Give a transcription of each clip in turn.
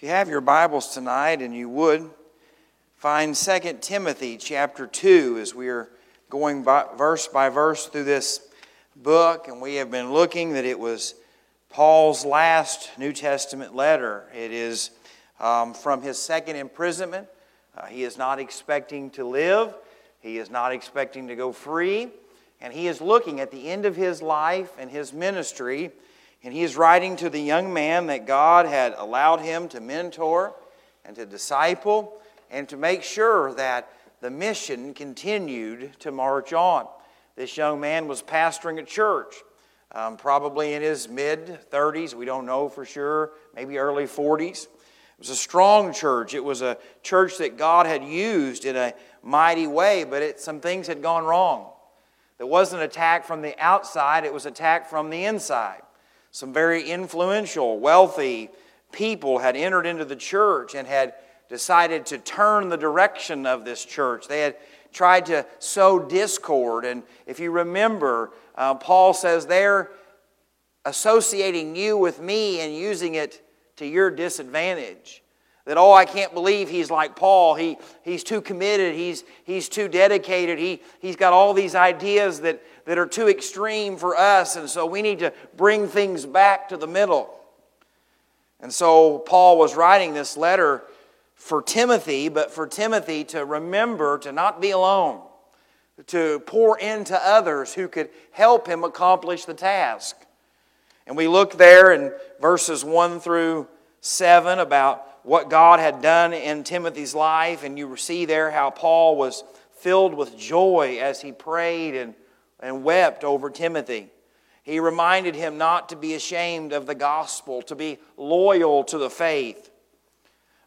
If you have your Bibles tonight and you would, find 2 Timothy chapter 2 as we are going by, verse by verse through this book, and we have been looking that it was Paul's last New Testament letter. It is um, from his second imprisonment. Uh, he is not expecting to live, he is not expecting to go free, and he is looking at the end of his life and his ministry and he is writing to the young man that God had allowed him to mentor and to disciple and to make sure that the mission continued to march on. This young man was pastoring a church, um, probably in his mid 30s. We don't know for sure, maybe early 40s. It was a strong church. It was a church that God had used in a mighty way, but it, some things had gone wrong. It wasn't attack from the outside, it was attack from the inside. Some very influential, wealthy people had entered into the church and had decided to turn the direction of this church. They had tried to sow discord. And if you remember, uh, Paul says they're associating you with me and using it to your disadvantage. That, oh, I can't believe he's like Paul. He, he's too committed. He's, he's too dedicated. He, he's got all these ideas that, that are too extreme for us, and so we need to bring things back to the middle. And so Paul was writing this letter for Timothy, but for Timothy to remember to not be alone, to pour into others who could help him accomplish the task. And we look there in verses 1 through 7 about what God had done in Timothy's life, and you see there how Paul was filled with joy as he prayed and and wept over Timothy. He reminded him not to be ashamed of the gospel, to be loyal to the faith.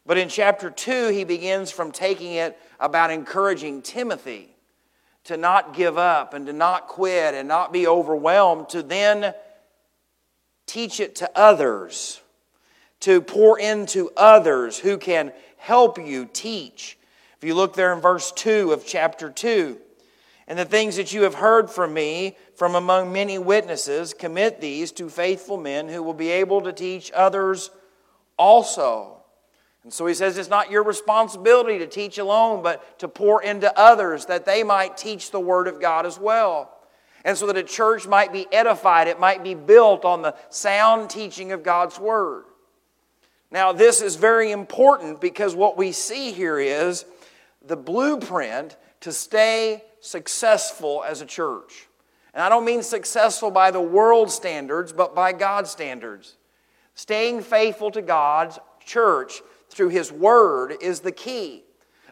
But in chapter 2, he begins from taking it about encouraging Timothy to not give up and to not quit and not be overwhelmed, to then teach it to others, to pour into others who can help you teach. If you look there in verse 2 of chapter 2, and the things that you have heard from me from among many witnesses, commit these to faithful men who will be able to teach others also. And so he says it's not your responsibility to teach alone, but to pour into others that they might teach the Word of God as well. And so that a church might be edified, it might be built on the sound teaching of God's Word. Now, this is very important because what we see here is the blueprint to stay successful as a church. And I don't mean successful by the world standards, but by God's standards. Staying faithful to God's church through His Word is the key.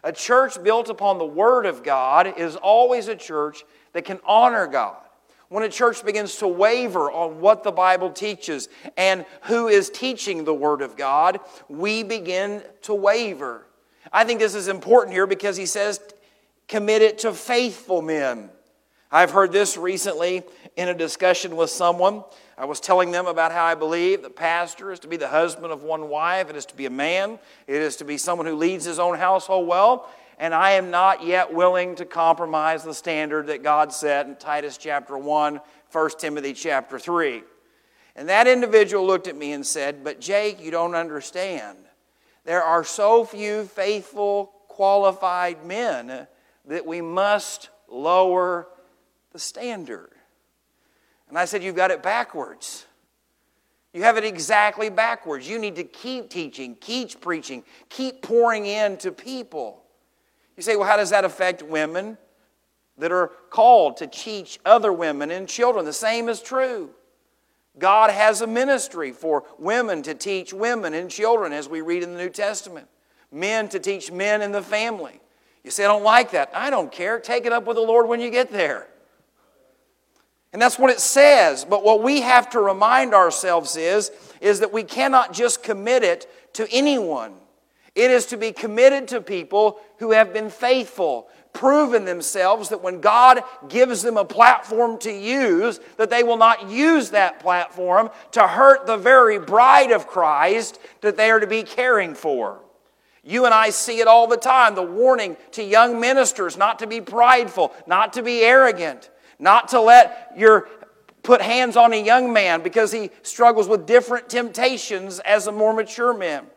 A church built upon the Word of God is always a church that can honor God. When a church begins to waver on what the Bible teaches and who is teaching the Word of God, we begin to waver. I think this is important here because he says commit it to faithful men. I've heard this recently in a discussion with someone. I was telling them about how I believe the pastor is to be the husband of one wife, it is to be a man, it is to be someone who leads his own household well. And I am not yet willing to compromise the standard that God set in Titus chapter 1, 1 Timothy chapter 3. And that individual looked at me and said, But Jake, you don't understand. There are so few faithful, qualified men that we must lower the standard. And I said, You've got it backwards. You have it exactly backwards. You need to keep teaching, keep preaching, keep pouring into people. You say, Well, how does that affect women that are called to teach other women and children? The same is true. God has a ministry for women to teach women and children, as we read in the New Testament, men to teach men in the family. You say, I don't like that. I don't care. Take it up with the Lord when you get there. And that's what it says. But what we have to remind ourselves is, is that we cannot just commit it to anyone. It is to be committed to people who have been faithful, proven themselves that when God gives them a platform to use, that they will not use that platform to hurt the very bride of Christ that they are to be caring for. You and I see it all the time the warning to young ministers not to be prideful, not to be arrogant, not to let your put hands on a young man because he struggles with different temptations as a more mature man.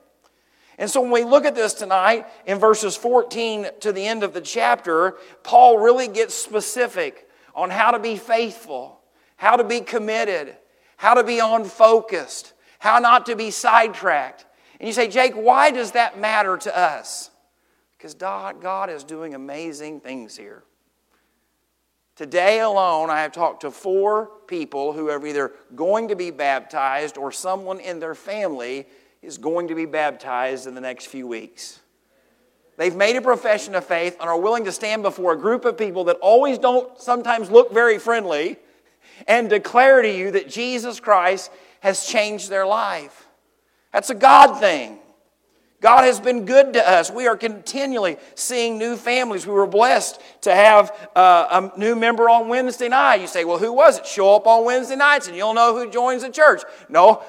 And so when we look at this tonight in verses 14 to the end of the chapter, Paul really gets specific on how to be faithful, how to be committed, how to be on focused, how not to be sidetracked. And you say, Jake, why does that matter to us? Because God is doing amazing things here. Today alone, I have talked to four people who are either going to be baptized or someone in their family is going to be baptized in the next few weeks. They've made a profession of faith and are willing to stand before a group of people that always don't sometimes look very friendly and declare to you that Jesus Christ has changed their life. That's a God thing. God has been good to us. We are continually seeing new families. We were blessed to have uh, a new member on Wednesday night. You say, well, who was it? Show up on Wednesday nights and you'll know who joins the church. No.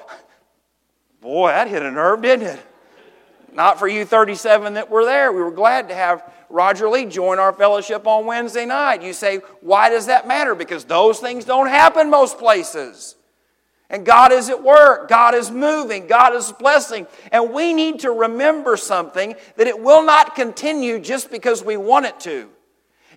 Boy, that hit a nerve, didn't it? Not for you 37 that were there. We were glad to have Roger Lee join our fellowship on Wednesday night. You say, why does that matter? Because those things don't happen most places. And God is at work. God is moving. God is blessing. And we need to remember something that it will not continue just because we want it to.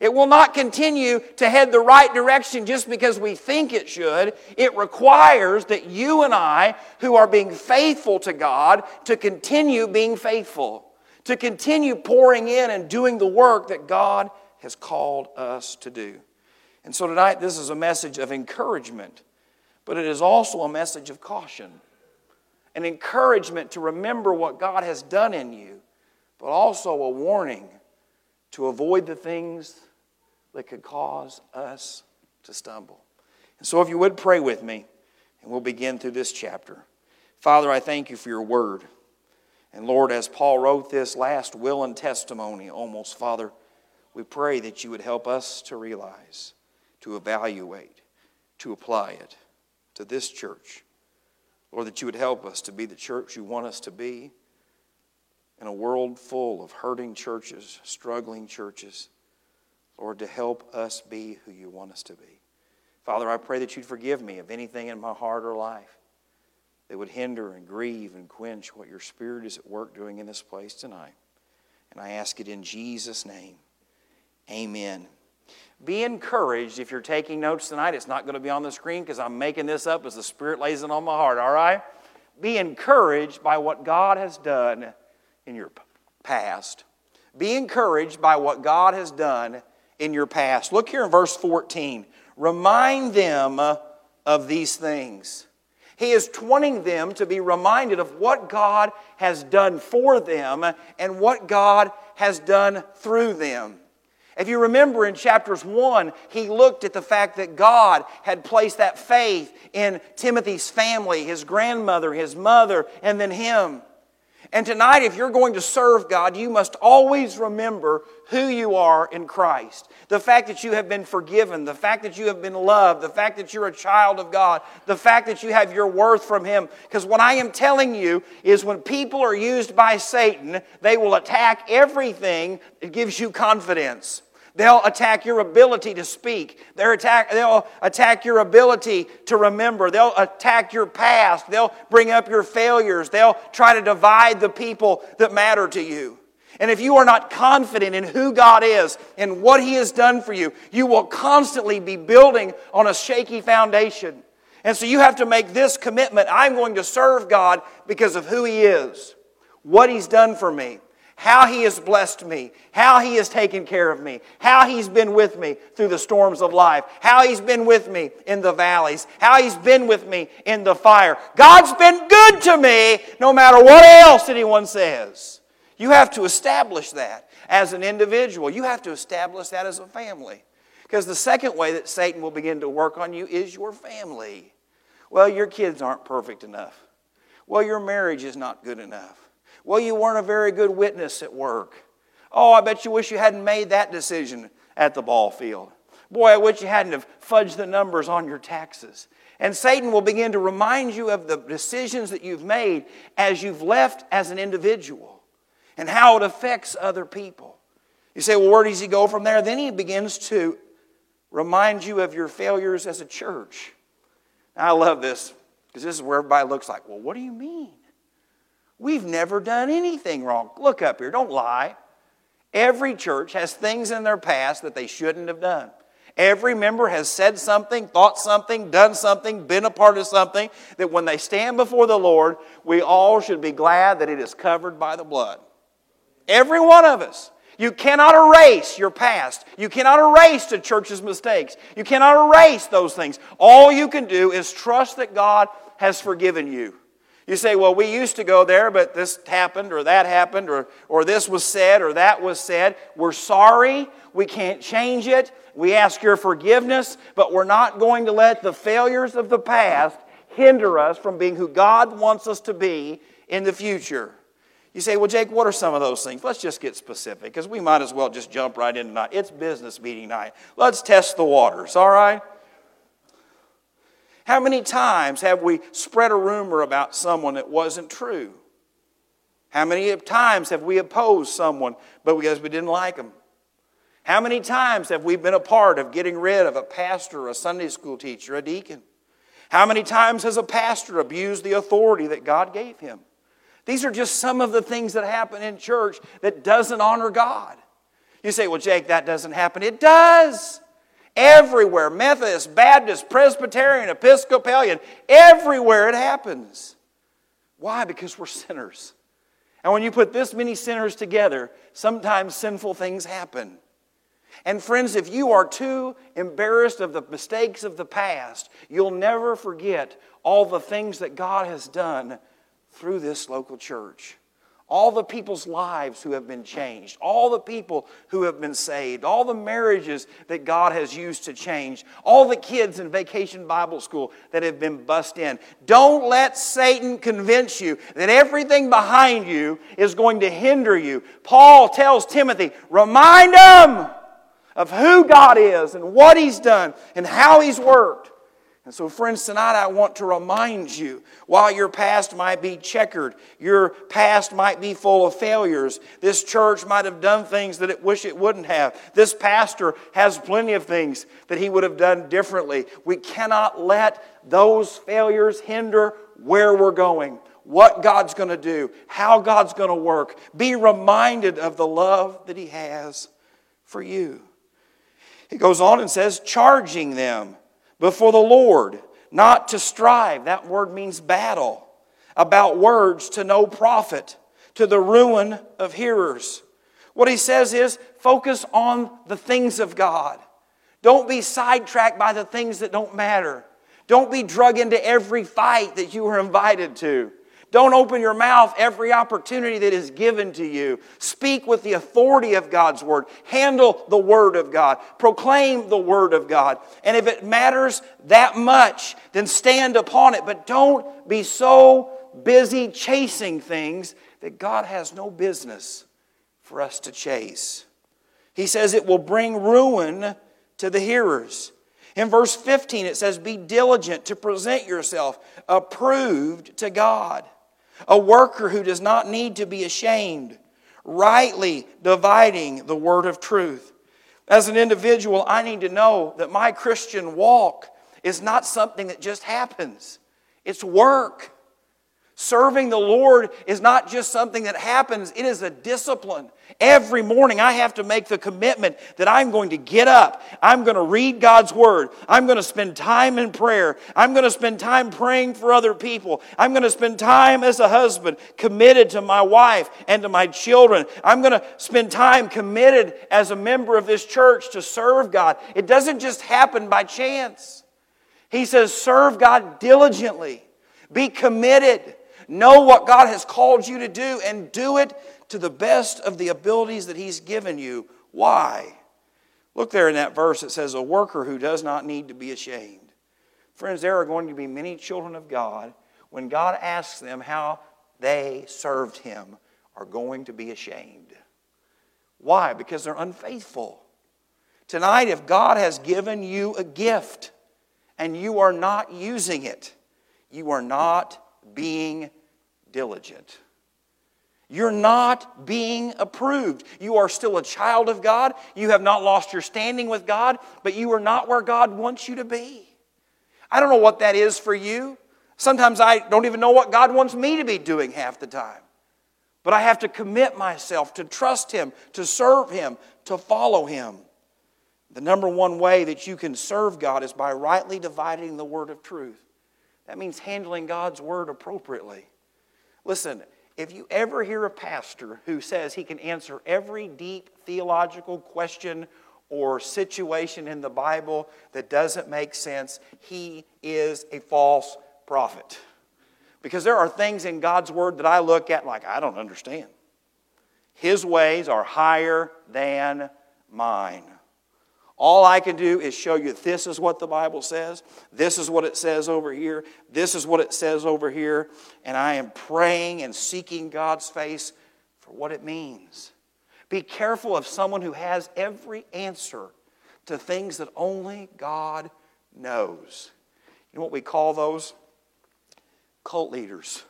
It will not continue to head the right direction just because we think it should. It requires that you and I, who are being faithful to God, to continue being faithful, to continue pouring in and doing the work that God has called us to do. And so tonight, this is a message of encouragement but it is also a message of caution, an encouragement to remember what God has done in you, but also a warning to avoid the things that could cause us to stumble. And so, if you would pray with me, and we'll begin through this chapter. Father, I thank you for your word. And Lord, as Paul wrote this last will and testimony, almost, Father, we pray that you would help us to realize, to evaluate, to apply it to this church. Lord, that you would help us to be the church you want us to be in a world full of hurting churches, struggling churches. Lord, to help us be who you want us to be. Father, I pray that you'd forgive me of anything in my heart or life that would hinder and grieve and quench what your Spirit is at work doing in this place tonight. And I ask it in Jesus' name. Amen. Be encouraged if you're taking notes tonight. It's not going to be on the screen because I'm making this up as the Spirit lays it on my heart, all right? Be encouraged by what God has done in your past. Be encouraged by what God has done in your past. Look here in verse 14. Remind them of these things. He is wanting them to be reminded of what God has done for them and what God has done through them. If you remember in chapters 1, he looked at the fact that God had placed that faith in Timothy's family, his grandmother, his mother, and then him. And tonight, if you're going to serve God, you must always remember who you are in Christ. The fact that you have been forgiven, the fact that you have been loved, the fact that you're a child of God, the fact that you have your worth from Him. Because what I am telling you is when people are used by Satan, they will attack everything that gives you confidence. They'll attack your ability to speak. They'll attack, they'll attack your ability to remember. They'll attack your past. They'll bring up your failures. They'll try to divide the people that matter to you. And if you are not confident in who God is and what He has done for you, you will constantly be building on a shaky foundation. And so you have to make this commitment I'm going to serve God because of who He is, what He's done for me how He has blessed me, how He has taken care of me, how He's been with me through the storms of life, how He's been with me in the valleys, how He's been with me in the fire. God's been good to me no matter what else anyone says. You have to establish that as an individual, you have to establish that as a family. Because the second way that Satan will begin to work on you is your family. Well, your kids aren't perfect enough. Well, your marriage is not good enough. Well, you weren't a very good witness at work. Oh, I bet you wish you hadn't made that decision at the ball field. Boy, I wish you hadn't have fudged the numbers on your taxes. And Satan will begin to remind you of the decisions that you've made as you've left as an individual and how it affects other people. You say, well, where does he go from there? Then he begins to remind you of your failures as a church. I love this because this is where everybody looks like, well, what do you mean? We've never done anything wrong. Look up here, don't lie. Every church has things in their past that they shouldn't have done. Every member has said something, thought something, done something, been a part of something that when they stand before the Lord, we all should be glad that it is covered by the blood. Every one of us. You cannot erase your past. You cannot erase the church's mistakes. You cannot erase those things. All you can do is trust that God has forgiven you. You say, well, we used to go there, but this happened, or that happened, or, or this was said, or that was said. We're sorry. We can't change it. We ask your forgiveness, but we're not going to let the failures of the past hinder us from being who God wants us to be in the future. You say, well, Jake, what are some of those things? Let's just get specific because we might as well just jump right in tonight. It's business meeting night. Let's test the waters, all right? How many times have we spread a rumor about someone that wasn't true? How many times have we opposed someone but because we didn't like them? How many times have we been a part of getting rid of a pastor, a Sunday school teacher, a deacon? How many times has a pastor abused the authority that God gave him? These are just some of the things that happen in church that doesn't honor God. You say, well, Jake, that doesn't happen. It does. Everywhere, Methodist, Baptist, Presbyterian, Episcopalian, everywhere it happens. Why? Because we're sinners. And when you put this many sinners together, sometimes sinful things happen. And friends, if you are too embarrassed of the mistakes of the past, you'll never forget all the things that God has done through this local church all the people's lives who have been changed, all the people who have been saved, all the marriages that God has used to change, all the kids in vacation Bible school that have been bust in. Don't let Satan convince you that everything behind you is going to hinder you. Paul tells Timothy, remind him of who God is and what he's done and how he's worked. And so, friends, tonight I want to remind you while your past might be checkered, your past might be full of failures, this church might have done things that it wish it wouldn't have. This pastor has plenty of things that he would have done differently. We cannot let those failures hinder where we're going, what God's going to do, how God's going to work. Be reminded of the love that He has for you. He goes on and says, charging them before the Lord, not to strive. That word means battle. About words to no profit, to the ruin of hearers. What he says is focus on the things of God. Don't be sidetracked by the things that don't matter. Don't be drug into every fight that you were invited to. Don't open your mouth every opportunity that is given to you. Speak with the authority of God's word. Handle the word of God. Proclaim the word of God. And if it matters that much, then stand upon it. But don't be so busy chasing things that God has no business for us to chase. He says it will bring ruin to the hearers. In verse 15, it says, Be diligent to present yourself approved to God a worker who does not need to be ashamed, rightly dividing the word of truth. As an individual, I need to know that my Christian walk is not something that just happens, it's work. Serving the Lord is not just something that happens, it is a discipline. Every morning, I have to make the commitment that I'm going to get up. I'm going to read God's Word. I'm going to spend time in prayer. I'm going to spend time praying for other people. I'm going to spend time as a husband committed to my wife and to my children. I'm going to spend time committed as a member of this church to serve God. It doesn't just happen by chance. He says, serve God diligently, be committed. Know what God has called you to do and do it to the best of the abilities that He's given you. Why? Look there in that verse, it says, A worker who does not need to be ashamed. Friends, there are going to be many children of God, when God asks them how they served Him, are going to be ashamed. Why? Because they're unfaithful. Tonight, if God has given you a gift and you are not using it, you are not being diligent. You're not being approved. You are still a child of God. You have not lost your standing with God, but you are not where God wants you to be. I don't know what that is for you. Sometimes I don't even know what God wants me to be doing half the time. But I have to commit myself to trust Him, to serve Him, to follow Him. The number one way that you can serve God is by rightly dividing the word of truth. That means handling God's word appropriately. Listen, if you ever hear a pastor who says he can answer every deep theological question or situation in the Bible that doesn't make sense, he is a false prophet. Because there are things in God's Word that I look at like, I don't understand. His ways are higher than mine. All I can do is show you this is what the Bible says, this is what it says over here, this is what it says over here, and I am praying and seeking God's face for what it means. Be careful of someone who has every answer to things that only God knows. You know what we call those? Cult leaders.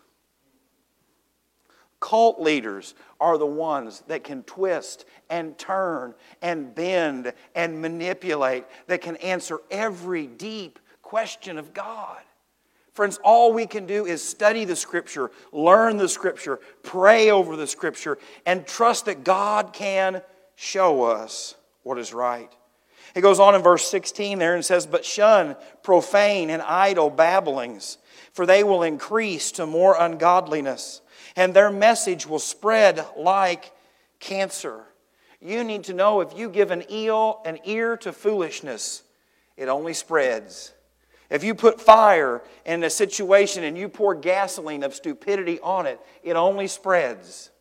Cult leaders are the ones that can twist and turn and bend and manipulate, that can answer every deep question of God. Friends, all we can do is study the Scripture, learn the Scripture, pray over the Scripture, and trust that God can show us what is right. It goes on in verse 16 there and says, But shun profane and idle babblings, for they will increase to more ungodliness, and their message will spread like cancer. You need to know if you give an eel an ear to foolishness, it only spreads. If you put fire in a situation and you pour gasoline of stupidity on it, it only spreads.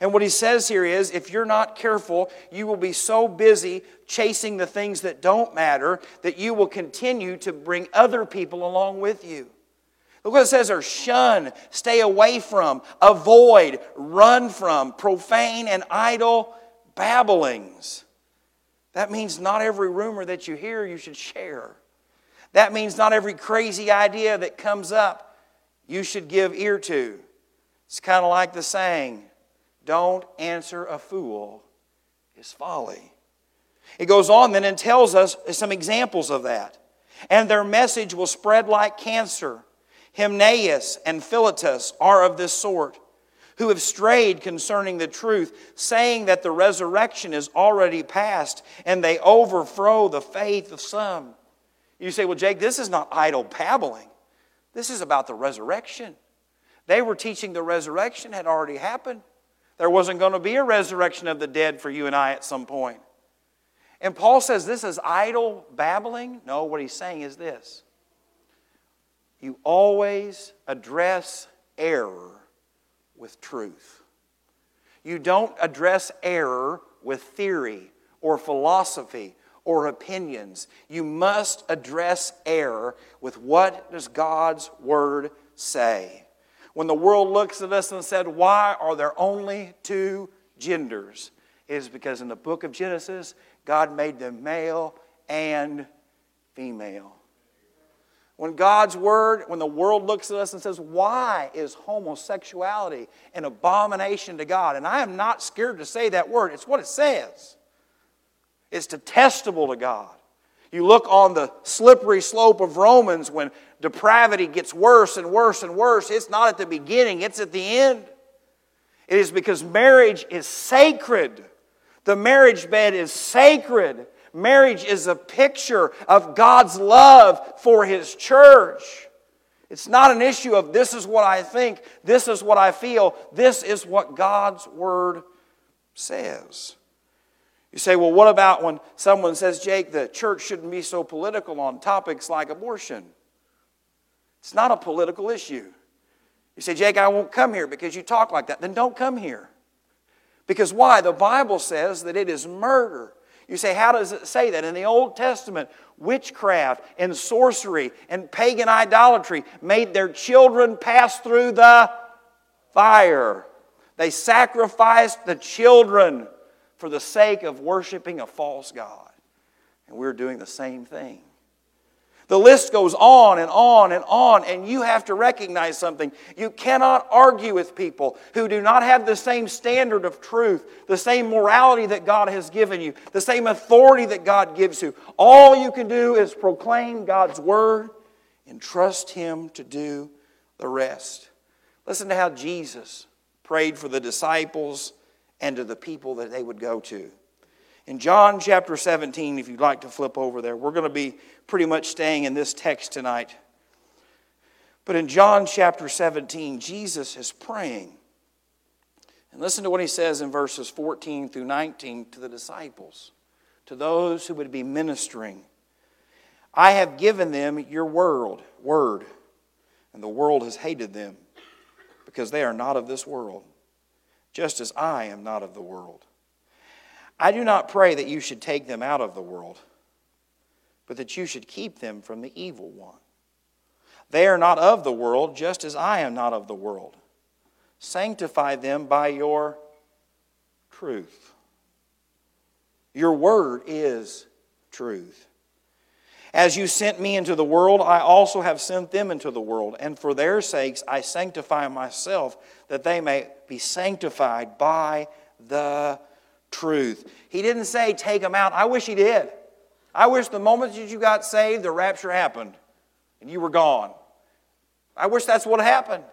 And what he says here is if you're not careful, you will be so busy chasing the things that don't matter that you will continue to bring other people along with you. Look what it says there shun, stay away from, avoid, run from profane and idle babblings. That means not every rumor that you hear you should share. That means not every crazy idea that comes up you should give ear to. It's kind of like the saying don't answer a fool is folly. It goes on then and tells us some examples of that. And their message will spread like cancer. Hymenaeus and Philetus are of this sort, who have strayed concerning the truth, saying that the resurrection is already past, and they overthrow the faith of some. You say, well, Jake, this is not idle babbling. This is about the resurrection. They were teaching the resurrection had already happened. There wasn't going to be a resurrection of the dead for you and I at some point. And Paul says this is idle babbling. No, what he's saying is this you always address error with truth. You don't address error with theory or philosophy or opinions. You must address error with what does God's word say? when the world looks at us and said, Why are there only two genders? It is because in the book of Genesis, God made them male and female. When God's word, when the world looks at us and says, Why is homosexuality an abomination to God? And I am not scared to say that word, it's what it says. It's detestable to God. You look on the slippery slope of Romans when depravity gets worse and worse and worse. It's not at the beginning, it's at the end. It is because marriage is sacred. The marriage bed is sacred. Marriage is a picture of God's love for His church. It's not an issue of this is what I think, this is what I feel, this is what God's Word says. You say, well, what about when someone says, Jake, the church shouldn't be so political on topics like abortion? It's not a political issue. You say, Jake, I won't come here because you talk like that. Then don't come here. Because why? The Bible says that it is murder. You say, how does it say that? In the Old Testament, witchcraft and sorcery and pagan idolatry made their children pass through the fire. They sacrificed the children for the sake of worshiping a false God. And we're doing the same thing. The list goes on and on and on, and you have to recognize something. You cannot argue with people who do not have the same standard of truth, the same morality that God has given you, the same authority that God gives you. All you can do is proclaim God's word and trust Him to do the rest. Listen to how Jesus prayed for the disciples and to the people that they would go to. In John chapter 17, if you'd like to flip over there, we're going to be pretty much staying in this text tonight. But in John chapter 17, Jesus is praying. And listen to what he says in verses 14 through 19 to the disciples, to those who would be ministering. I have given them your world, word, and the world has hated them because they are not of this world, just as I am not of the world. I do not pray that you should take them out of the world, but that you should keep them from the evil one. They are not of the world, just as I am not of the world. Sanctify them by your truth. Your word is truth. As you sent me into the world, I also have sent them into the world, and for their sakes I sanctify myself, that they may be sanctified by the truth. He didn't say take them out. I wish he did. I wish the moment that you got saved, the rapture happened and you were gone. I wish that's what happened,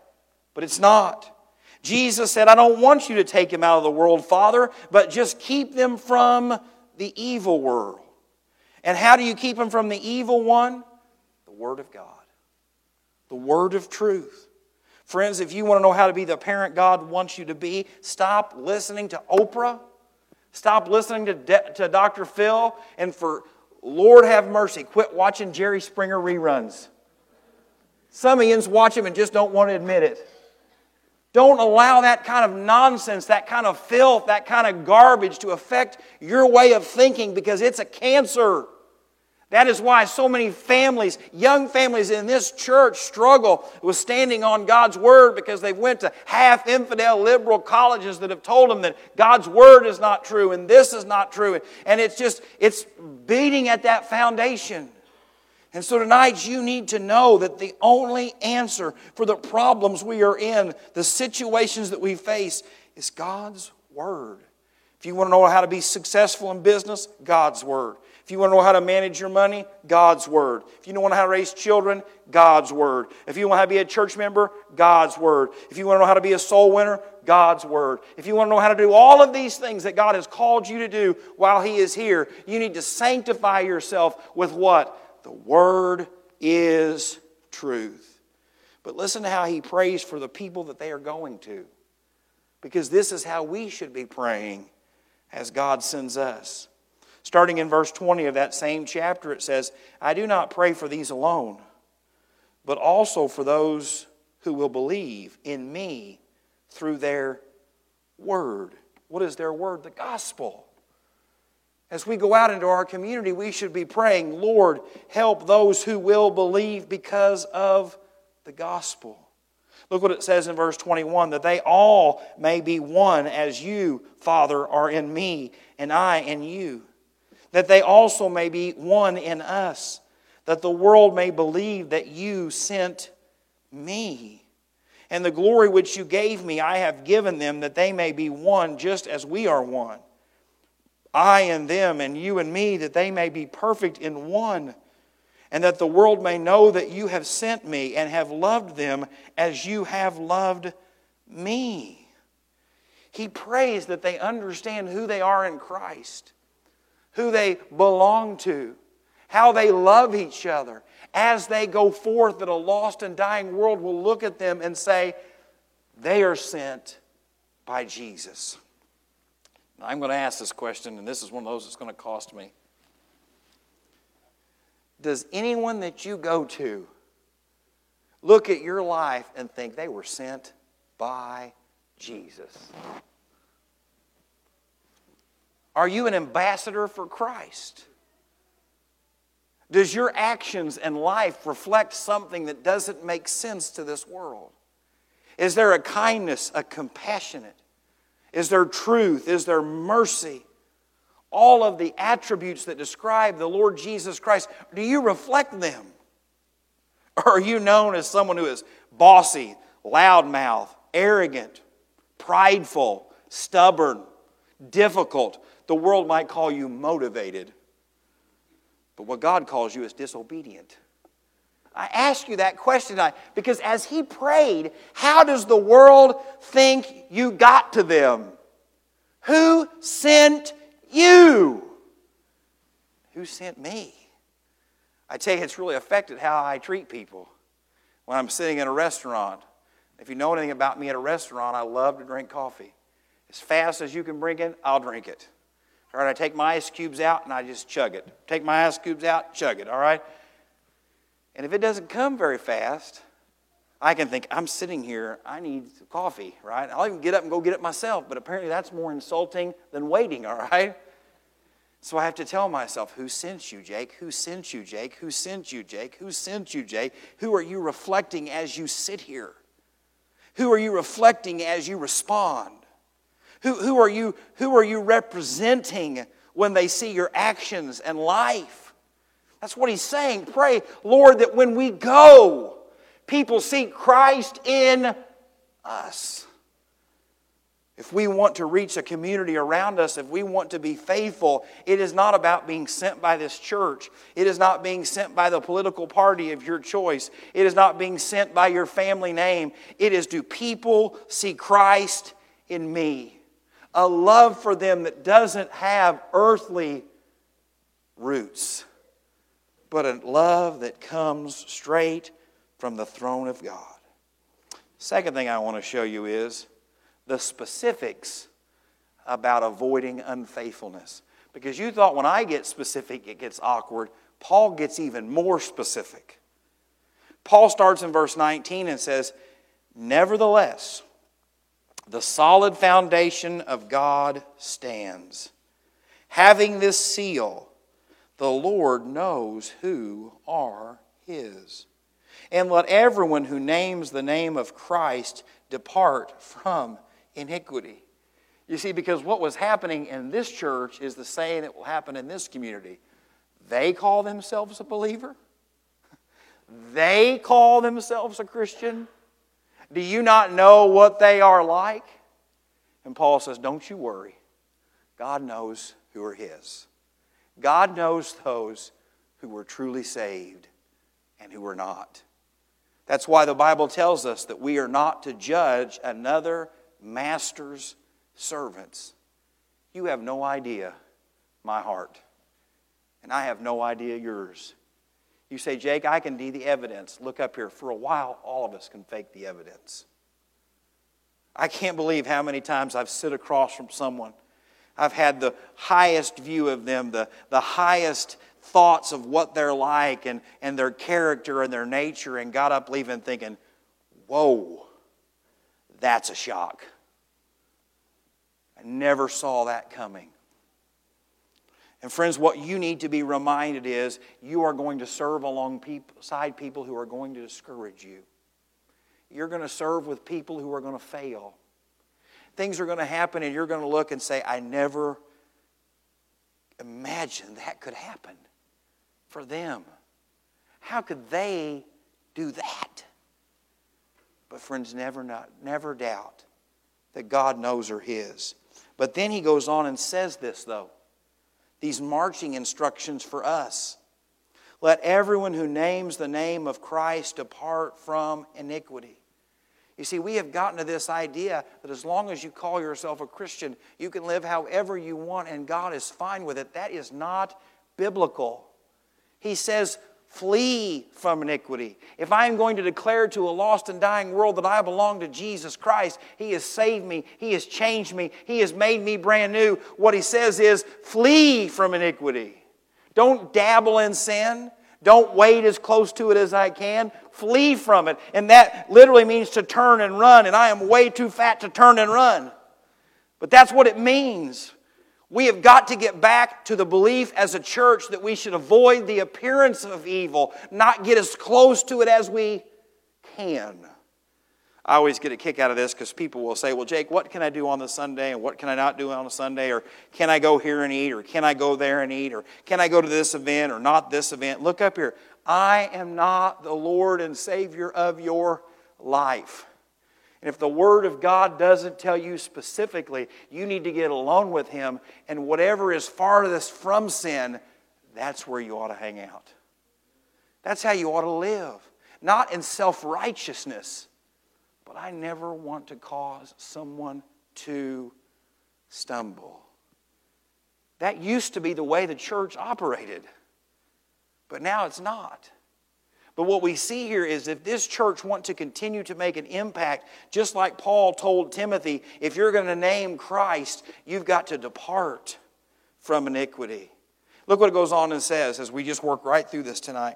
but it's not. Jesus said, I don't want you to take them out of the world, Father, but just keep them from the evil world. And how do you keep them from the evil one? The Word of God, the Word of truth. Friends, if you want to know how to be the parent God wants you to be, stop listening to Oprah Stop listening to, De- to Dr. Phil, and for Lord have mercy, quit watching Jerry Springer reruns. Some you watch them and just don't want to admit it. Don't allow that kind of nonsense, that kind of filth, that kind of garbage to affect your way of thinking because it's a cancer. That is why so many families, young families in this church, struggle with standing on God's Word because they went to half infidel liberal colleges that have told them that God's Word is not true and this is not true. And it's just, it's beating at that foundation. And so tonight you need to know that the only answer for the problems we are in, the situations that we face, is God's Word. If you want to know how to be successful in business, God's Word. If you want to know how to manage your money, God's Word. If you don't want to know how to raise children, God's Word. If you want to, to be a church member, God's Word. If you want to know how to be a soul winner, God's Word. If you want to know how to do all of these things that God has called you to do while He is here, you need to sanctify yourself with what? The Word is truth. But listen to how He prays for the people that they are going to. Because this is how we should be praying as God sends us. Starting in verse 20 of that same chapter, it says, I do not pray for these alone, but also for those who will believe in me through their word. What is their word? The gospel. As we go out into our community, we should be praying, Lord, help those who will believe because of the gospel. Look what it says in verse 21 that they all may be one as you, Father, are in me and I in you that they also may be one in us, that the world may believe that you sent me. And the glory which you gave me, I have given them, that they may be one just as we are one. I and them, and you and me, that they may be perfect in one, and that the world may know that you have sent me and have loved them as you have loved me. He prays that they understand who they are in Christ who they belong to, how they love each other. As they go forth, that a lost and dying world will look at them and say, They are sent by Jesus. Now, I'm going to ask this question, and this is one of those that's going to cost me. Does anyone that you go to look at your life and think they were sent by Jesus? Are you an ambassador for Christ? Does your actions and life reflect something that doesn't make sense to this world? Is there a kindness, a compassionate? Is there truth? Is there mercy? All of the attributes that describe the Lord Jesus Christ, do you reflect them? Or are you known as someone who is bossy, loudmouth, arrogant, prideful, stubborn, difficult, the world might call you motivated, but what God calls you is disobedient. I ask you that question tonight because as he prayed, how does the world think you got to them? Who sent you? Who sent me? I tell you, it's really affected how I treat people when I'm sitting in a restaurant. If you know anything about me at a restaurant, I love to drink coffee. As fast as you can bring it, I'll drink it. All right, I take my ice cubes out and I just chug it. Take my ice cubes out, chug it, all right? And if it doesn't come very fast, I can think, I'm sitting here, I need some coffee, right? I'll even get up and go get it myself, but apparently that's more insulting than waiting, all right? So I have to tell myself, who sent you, Jake? Who sent you, Jake? Who sent you, Jake? Who sent you, Jake? Who are you reflecting as you sit here? Who are you reflecting as you respond? Who, who, are, you, who are you representing when they see your actions and life? That's what he's saying. Pray, Lord, that when we go, people see Christ in us. If we want to reach a community around us, if we want to be faithful, it is not about being sent by this church. It is not being sent by the political party of your choice. It is not being sent by your family name. It is do people see Christ in me? A love for them that doesn't have earthly roots, but a love that comes straight from the throne of God. Second thing I want to show you is the specifics about avoiding unfaithfulness. Because you thought when I get specific, it gets awkward. Paul gets even more specific. Paul starts in verse 19 and says, Nevertheless, the solid foundation of God stands. Having this seal, the Lord knows who are his. And let everyone who names the name of Christ depart from iniquity. You see, because what was happening in this church is the same that will happen in this community. They call themselves a believer, they call themselves a Christian. Do you not know what they are like? And Paul says, Don't you worry. God knows who are His. God knows those who were truly saved and who were not. That's why the Bible tells us that we are not to judge another master's servants. You have no idea my heart, and I have no idea yours. You say, Jake, I can be the evidence. Look up here. For a while, all of us can fake the evidence. I can't believe how many times I've sit across from someone. I've had the highest view of them, the, the highest thoughts of what they're like and, and their character and their nature, and got up leaving thinking, whoa, that's a shock. I never saw that coming. And friends, what you need to be reminded is you are going to serve alongside people who are going to discourage you. You're going to serve with people who are going to fail. Things are going to happen, and you're going to look and say, I never imagined that could happen for them. How could they do that? But friends, never not, never doubt that God knows are His. But then he goes on and says this though. These marching instructions for us. Let everyone who names the name of Christ depart from iniquity. You see, we have gotten to this idea that as long as you call yourself a Christian, you can live however you want and God is fine with it. That is not biblical. He says, Flee from iniquity. If I am going to declare to a lost and dying world that I belong to Jesus Christ, He has saved me, He has changed me, He has made me brand new, what He says is flee from iniquity. Don't dabble in sin. Don't wait as close to it as I can. Flee from it. And that literally means to turn and run. And I am way too fat to turn and run. But that's what it means. We have got to get back to the belief as a church that we should avoid the appearance of evil, not get as close to it as we can. I always get a kick out of this because people will say, Well, Jake, what can I do on the Sunday and what can I not do on a Sunday? Or can I go here and eat? Or can I go there and eat? Or can I go to this event or not this event? Look up here. I am not the Lord and Savior of your life. And if the Word of God doesn't tell you specifically, you need to get alone with Him, and whatever is farthest from sin, that's where you ought to hang out. That's how you ought to live. Not in self righteousness, but I never want to cause someone to stumble. That used to be the way the church operated, but now it's not. But what we see here is if this church wants to continue to make an impact, just like Paul told Timothy, if you're going to name Christ, you've got to depart from iniquity. Look what it goes on and says as we just work right through this tonight.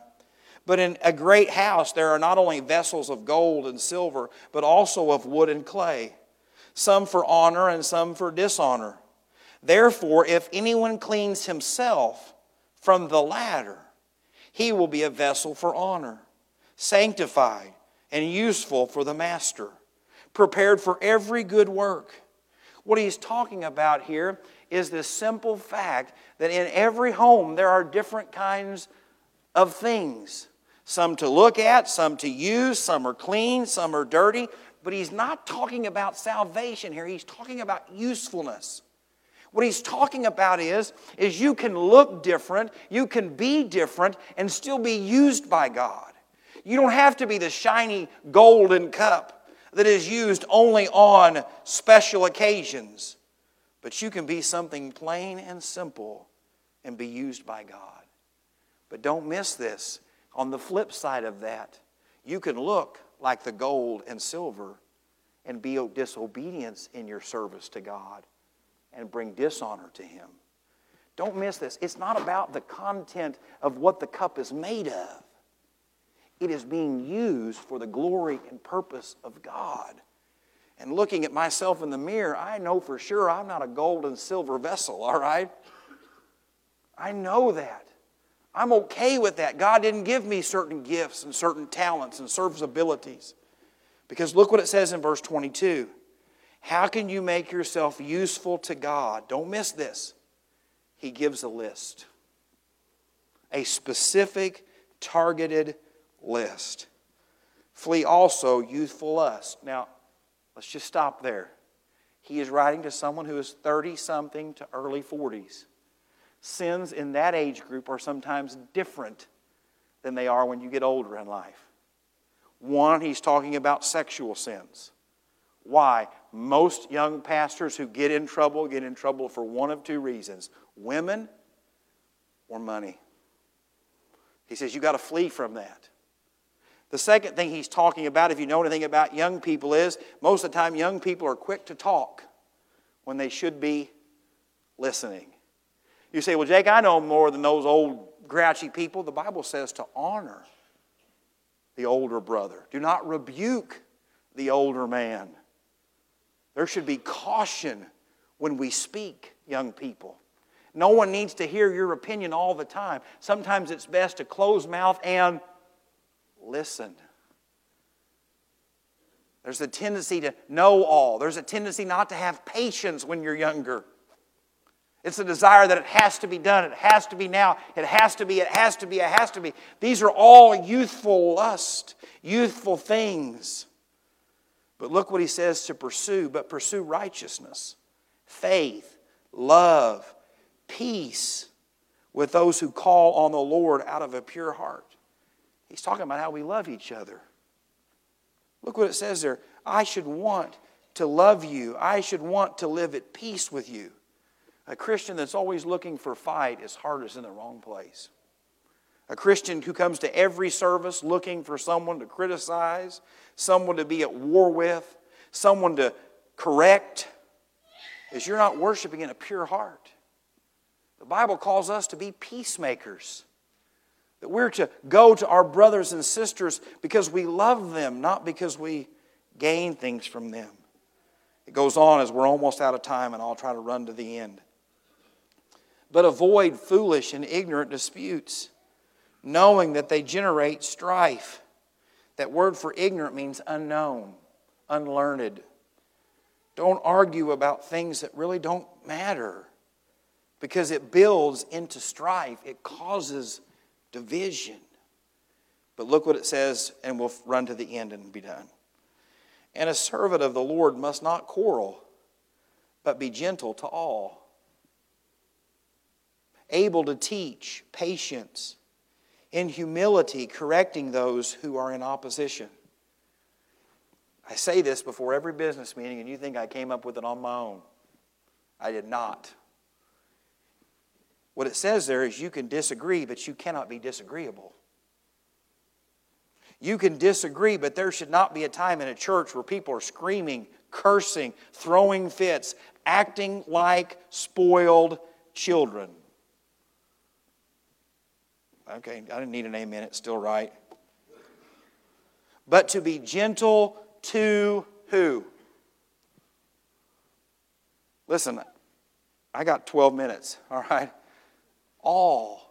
But in a great house, there are not only vessels of gold and silver, but also of wood and clay, some for honor and some for dishonor. Therefore, if anyone cleans himself from the latter, he will be a vessel for honor, sanctified and useful for the master, prepared for every good work. What he's talking about here is this simple fact that in every home there are different kinds of things some to look at, some to use, some are clean, some are dirty. But he's not talking about salvation here, he's talking about usefulness. What he's talking about is, is you can look different, you can be different, and still be used by God. You don't have to be the shiny golden cup that is used only on special occasions, but you can be something plain and simple and be used by God. But don't miss this. On the flip side of that, you can look like the gold and silver and be disobedience in your service to God and bring dishonor to Him. Don't miss this. It's not about the content of what the cup is made of, it is being used for the glory and purpose of God. And looking at myself in the mirror, I know for sure I'm not a gold and silver vessel, all right? I know that. I'm okay with that. God didn't give me certain gifts and certain talents and service abilities. Because look what it says in verse 22. How can you make yourself useful to God? Don't miss this. He gives a list, a specific, targeted list. Flee also youthful lust. Now, let's just stop there. He is writing to someone who is 30 something to early 40s. Sins in that age group are sometimes different than they are when you get older in life. One, he's talking about sexual sins. Why? Most young pastors who get in trouble get in trouble for one of two reasons women or money. He says you got to flee from that. The second thing he's talking about, if you know anything about young people, is most of the time young people are quick to talk when they should be listening. You say, Well, Jake, I know more than those old grouchy people. The Bible says to honor the older brother, do not rebuke the older man. There should be caution when we speak, young people. No one needs to hear your opinion all the time. Sometimes it's best to close mouth and listen. There's a tendency to know all. There's a tendency not to have patience when you're younger. It's a desire that it has to be done, it has to be now, it has to be, it has to be, it has to be. These are all youthful lust, youthful things. But look what he says to pursue, but pursue righteousness, faith, love, peace with those who call on the Lord out of a pure heart. He's talking about how we love each other. Look what it says there. I should want to love you. I should want to live at peace with you. A Christian that's always looking for fight is heart is in the wrong place. A Christian who comes to every service looking for someone to criticize, someone to be at war with, someone to correct, is you're not worshiping in a pure heart. The Bible calls us to be peacemakers. That we're to go to our brothers and sisters because we love them, not because we gain things from them. It goes on as we're almost out of time, and I'll try to run to the end. But avoid foolish and ignorant disputes knowing that they generate strife. That word for ignorant means unknown, unlearned. Don't argue about things that really don't matter because it builds into strife, it causes division. But look what it says, and we'll run to the end and be done. And a servant of the Lord must not quarrel, but be gentle to all, able to teach, patience in humility, correcting those who are in opposition. I say this before every business meeting, and you think I came up with it on my own. I did not. What it says there is you can disagree, but you cannot be disagreeable. You can disagree, but there should not be a time in a church where people are screaming, cursing, throwing fits, acting like spoiled children. Okay, I didn't need an amen, it's still right. But to be gentle to who? Listen, I got 12 minutes, all right? All.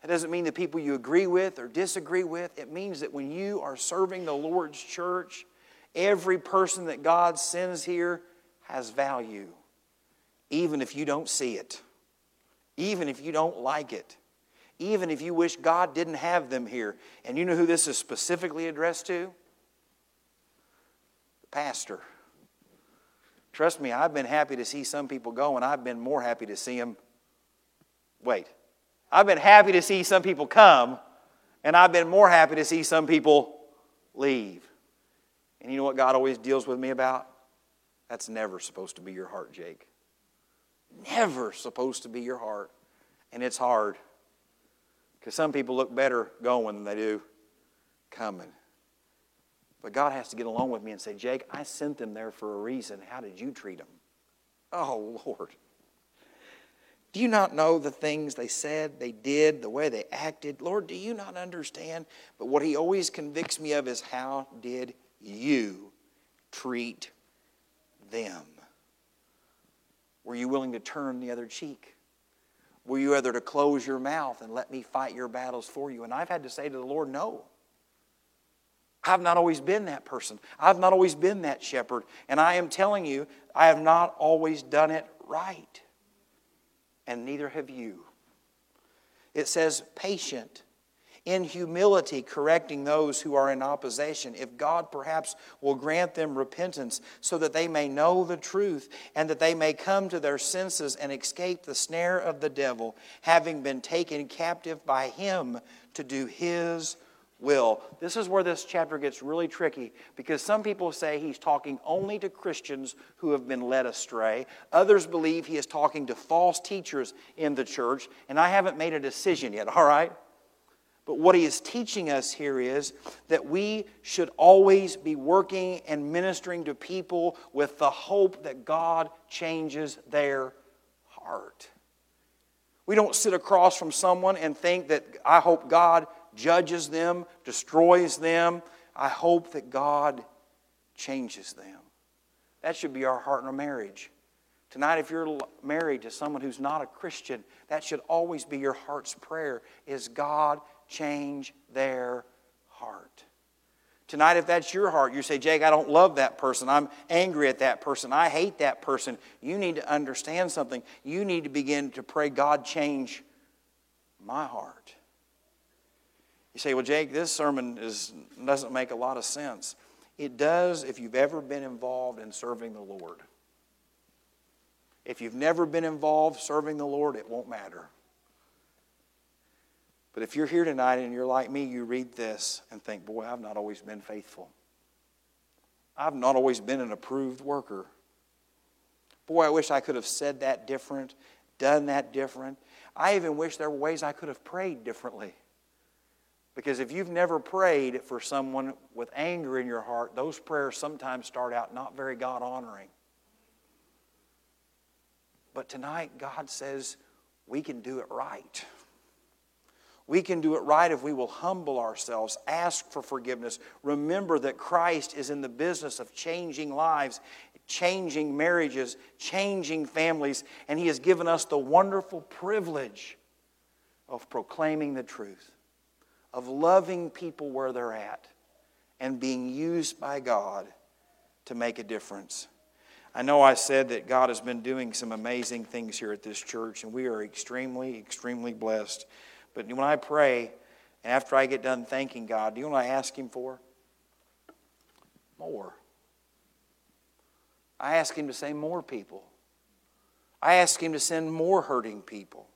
That doesn't mean the people you agree with or disagree with. It means that when you are serving the Lord's church, every person that God sends here has value, even if you don't see it, even if you don't like it, even if you wish God didn't have them here. And you know who this is specifically addressed to? The pastor. Trust me, I've been happy to see some people go, and I've been more happy to see them. Wait. I've been happy to see some people come, and I've been more happy to see some people leave. And you know what God always deals with me about? That's never supposed to be your heart, Jake. Never supposed to be your heart. And it's hard. Because some people look better going than they do coming. But God has to get along with me and say, Jake, I sent them there for a reason. How did you treat them? Oh, Lord. Do you not know the things they said, they did, the way they acted? Lord, do you not understand? But what He always convicts me of is how did you treat them? Were you willing to turn the other cheek? Were you either to close your mouth and let me fight your battles for you? And I've had to say to the Lord, no. I've not always been that person. I've not always been that shepherd. And I am telling you, I have not always done it right and neither have you. It says, patient, in humility, correcting those who are in opposition, if God perhaps will grant them repentance so that they may know the truth and that they may come to their senses and escape the snare of the devil, having been taken captive by him to do his will. This is where this chapter gets really tricky because some people say he's talking only to Christians who have been led astray. Others believe he is talking to false teachers in the church, and I haven't made a decision yet, all right? But what he is teaching us here is that we should always be working and ministering to people with the hope that God changes their heart. We don't sit across from someone and think that I hope God judges them, destroys them. I hope that God changes them. That should be our heart in our marriage. Tonight, if you're married to someone who's not a Christian, that should always be your heart's prayer is God change their heart. Tonight, if that's your heart, you say, Jake, I don't love that person. I'm angry at that person. I hate that person. You need to understand something. You need to begin to pray, God, change my heart. You say, well, Jake, this sermon is, doesn't make a lot of sense. It does if you've ever been involved in serving the Lord. If you've never been involved serving the Lord, it won't matter. But if you're here tonight and you're like me, you read this and think, boy, I've not always been faithful. I've not always been an approved worker. Boy, I wish I could have said that different, done that different. I even wish there were ways I could have prayed differently. Because if you've never prayed for someone with anger in your heart, those prayers sometimes start out not very God honoring. But tonight, God says we can do it right. We can do it right if we will humble ourselves, ask for forgiveness, remember that Christ is in the business of changing lives, changing marriages, changing families, and He has given us the wonderful privilege of proclaiming the truth of loving people where they're at and being used by God to make a difference. I know I said that God has been doing some amazing things here at this church, and we are extremely, extremely blessed. But when I pray, and after I get done thanking God, do you know what I ask Him for? More. I ask Him to send more people. I ask Him to send more hurting people.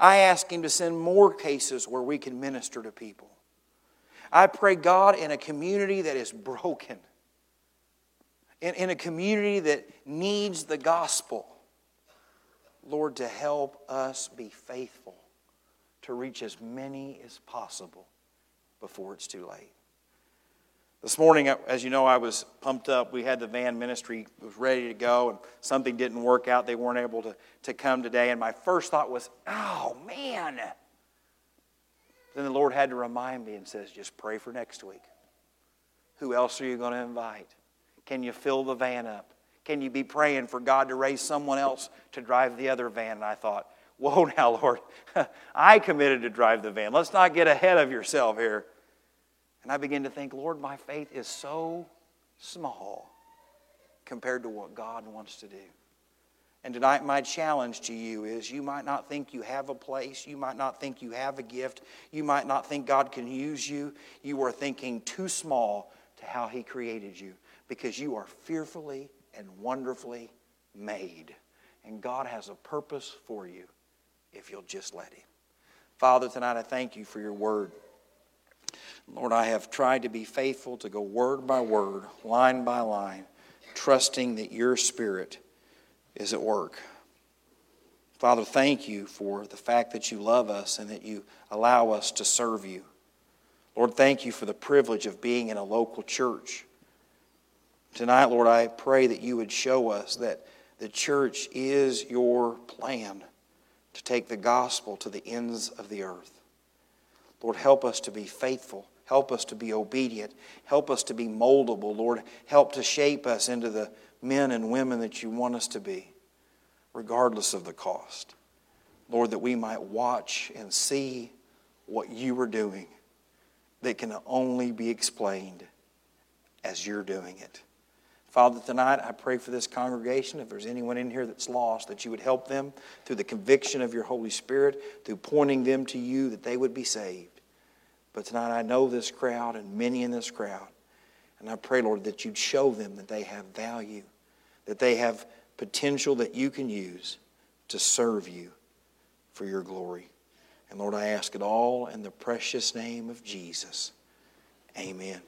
I ask Him to send more cases where we can minister to people. I pray, God, in a community that is broken, in, in a community that needs the gospel, Lord, to help us be faithful to reach as many as possible before it's too late. This morning, as you know, I was pumped up. We had the van ministry was ready to go, and something didn't work out. They weren't able to, to come today. And my first thought was, oh, man. Then the Lord had to remind me and says, just pray for next week. Who else are you going to invite? Can you fill the van up? Can you be praying for God to raise someone else to drive the other van? And I thought, whoa, now, Lord, I committed to drive the van. Let's not get ahead of yourself here. And I begin to think, Lord, my faith is so small compared to what God wants to do. And tonight, my challenge to you is you might not think you have a place. You might not think you have a gift. You might not think God can use you. You are thinking too small to how He created you because you are fearfully and wonderfully made. And God has a purpose for you if you'll just let Him. Father, tonight I thank you for your word. Lord, I have tried to be faithful to go word by word, line by line, trusting that your Spirit is at work. Father, thank you for the fact that you love us and that you allow us to serve you. Lord, thank you for the privilege of being in a local church. Tonight, Lord, I pray that you would show us that the church is your plan to take the gospel to the ends of the earth. Lord, help us to be faithful. Help us to be obedient. Help us to be moldable. Lord, help to shape us into the men and women that you want us to be, regardless of the cost. Lord, that we might watch and see what you are doing that can only be explained as you're doing it. Father, tonight I pray for this congregation. If there's anyone in here that's lost, that you would help them through the conviction of your Holy Spirit, through pointing them to you, that they would be saved. But tonight I know this crowd and many in this crowd. And I pray, Lord, that you'd show them that they have value, that they have potential that you can use to serve you for your glory. And Lord, I ask it all in the precious name of Jesus. Amen.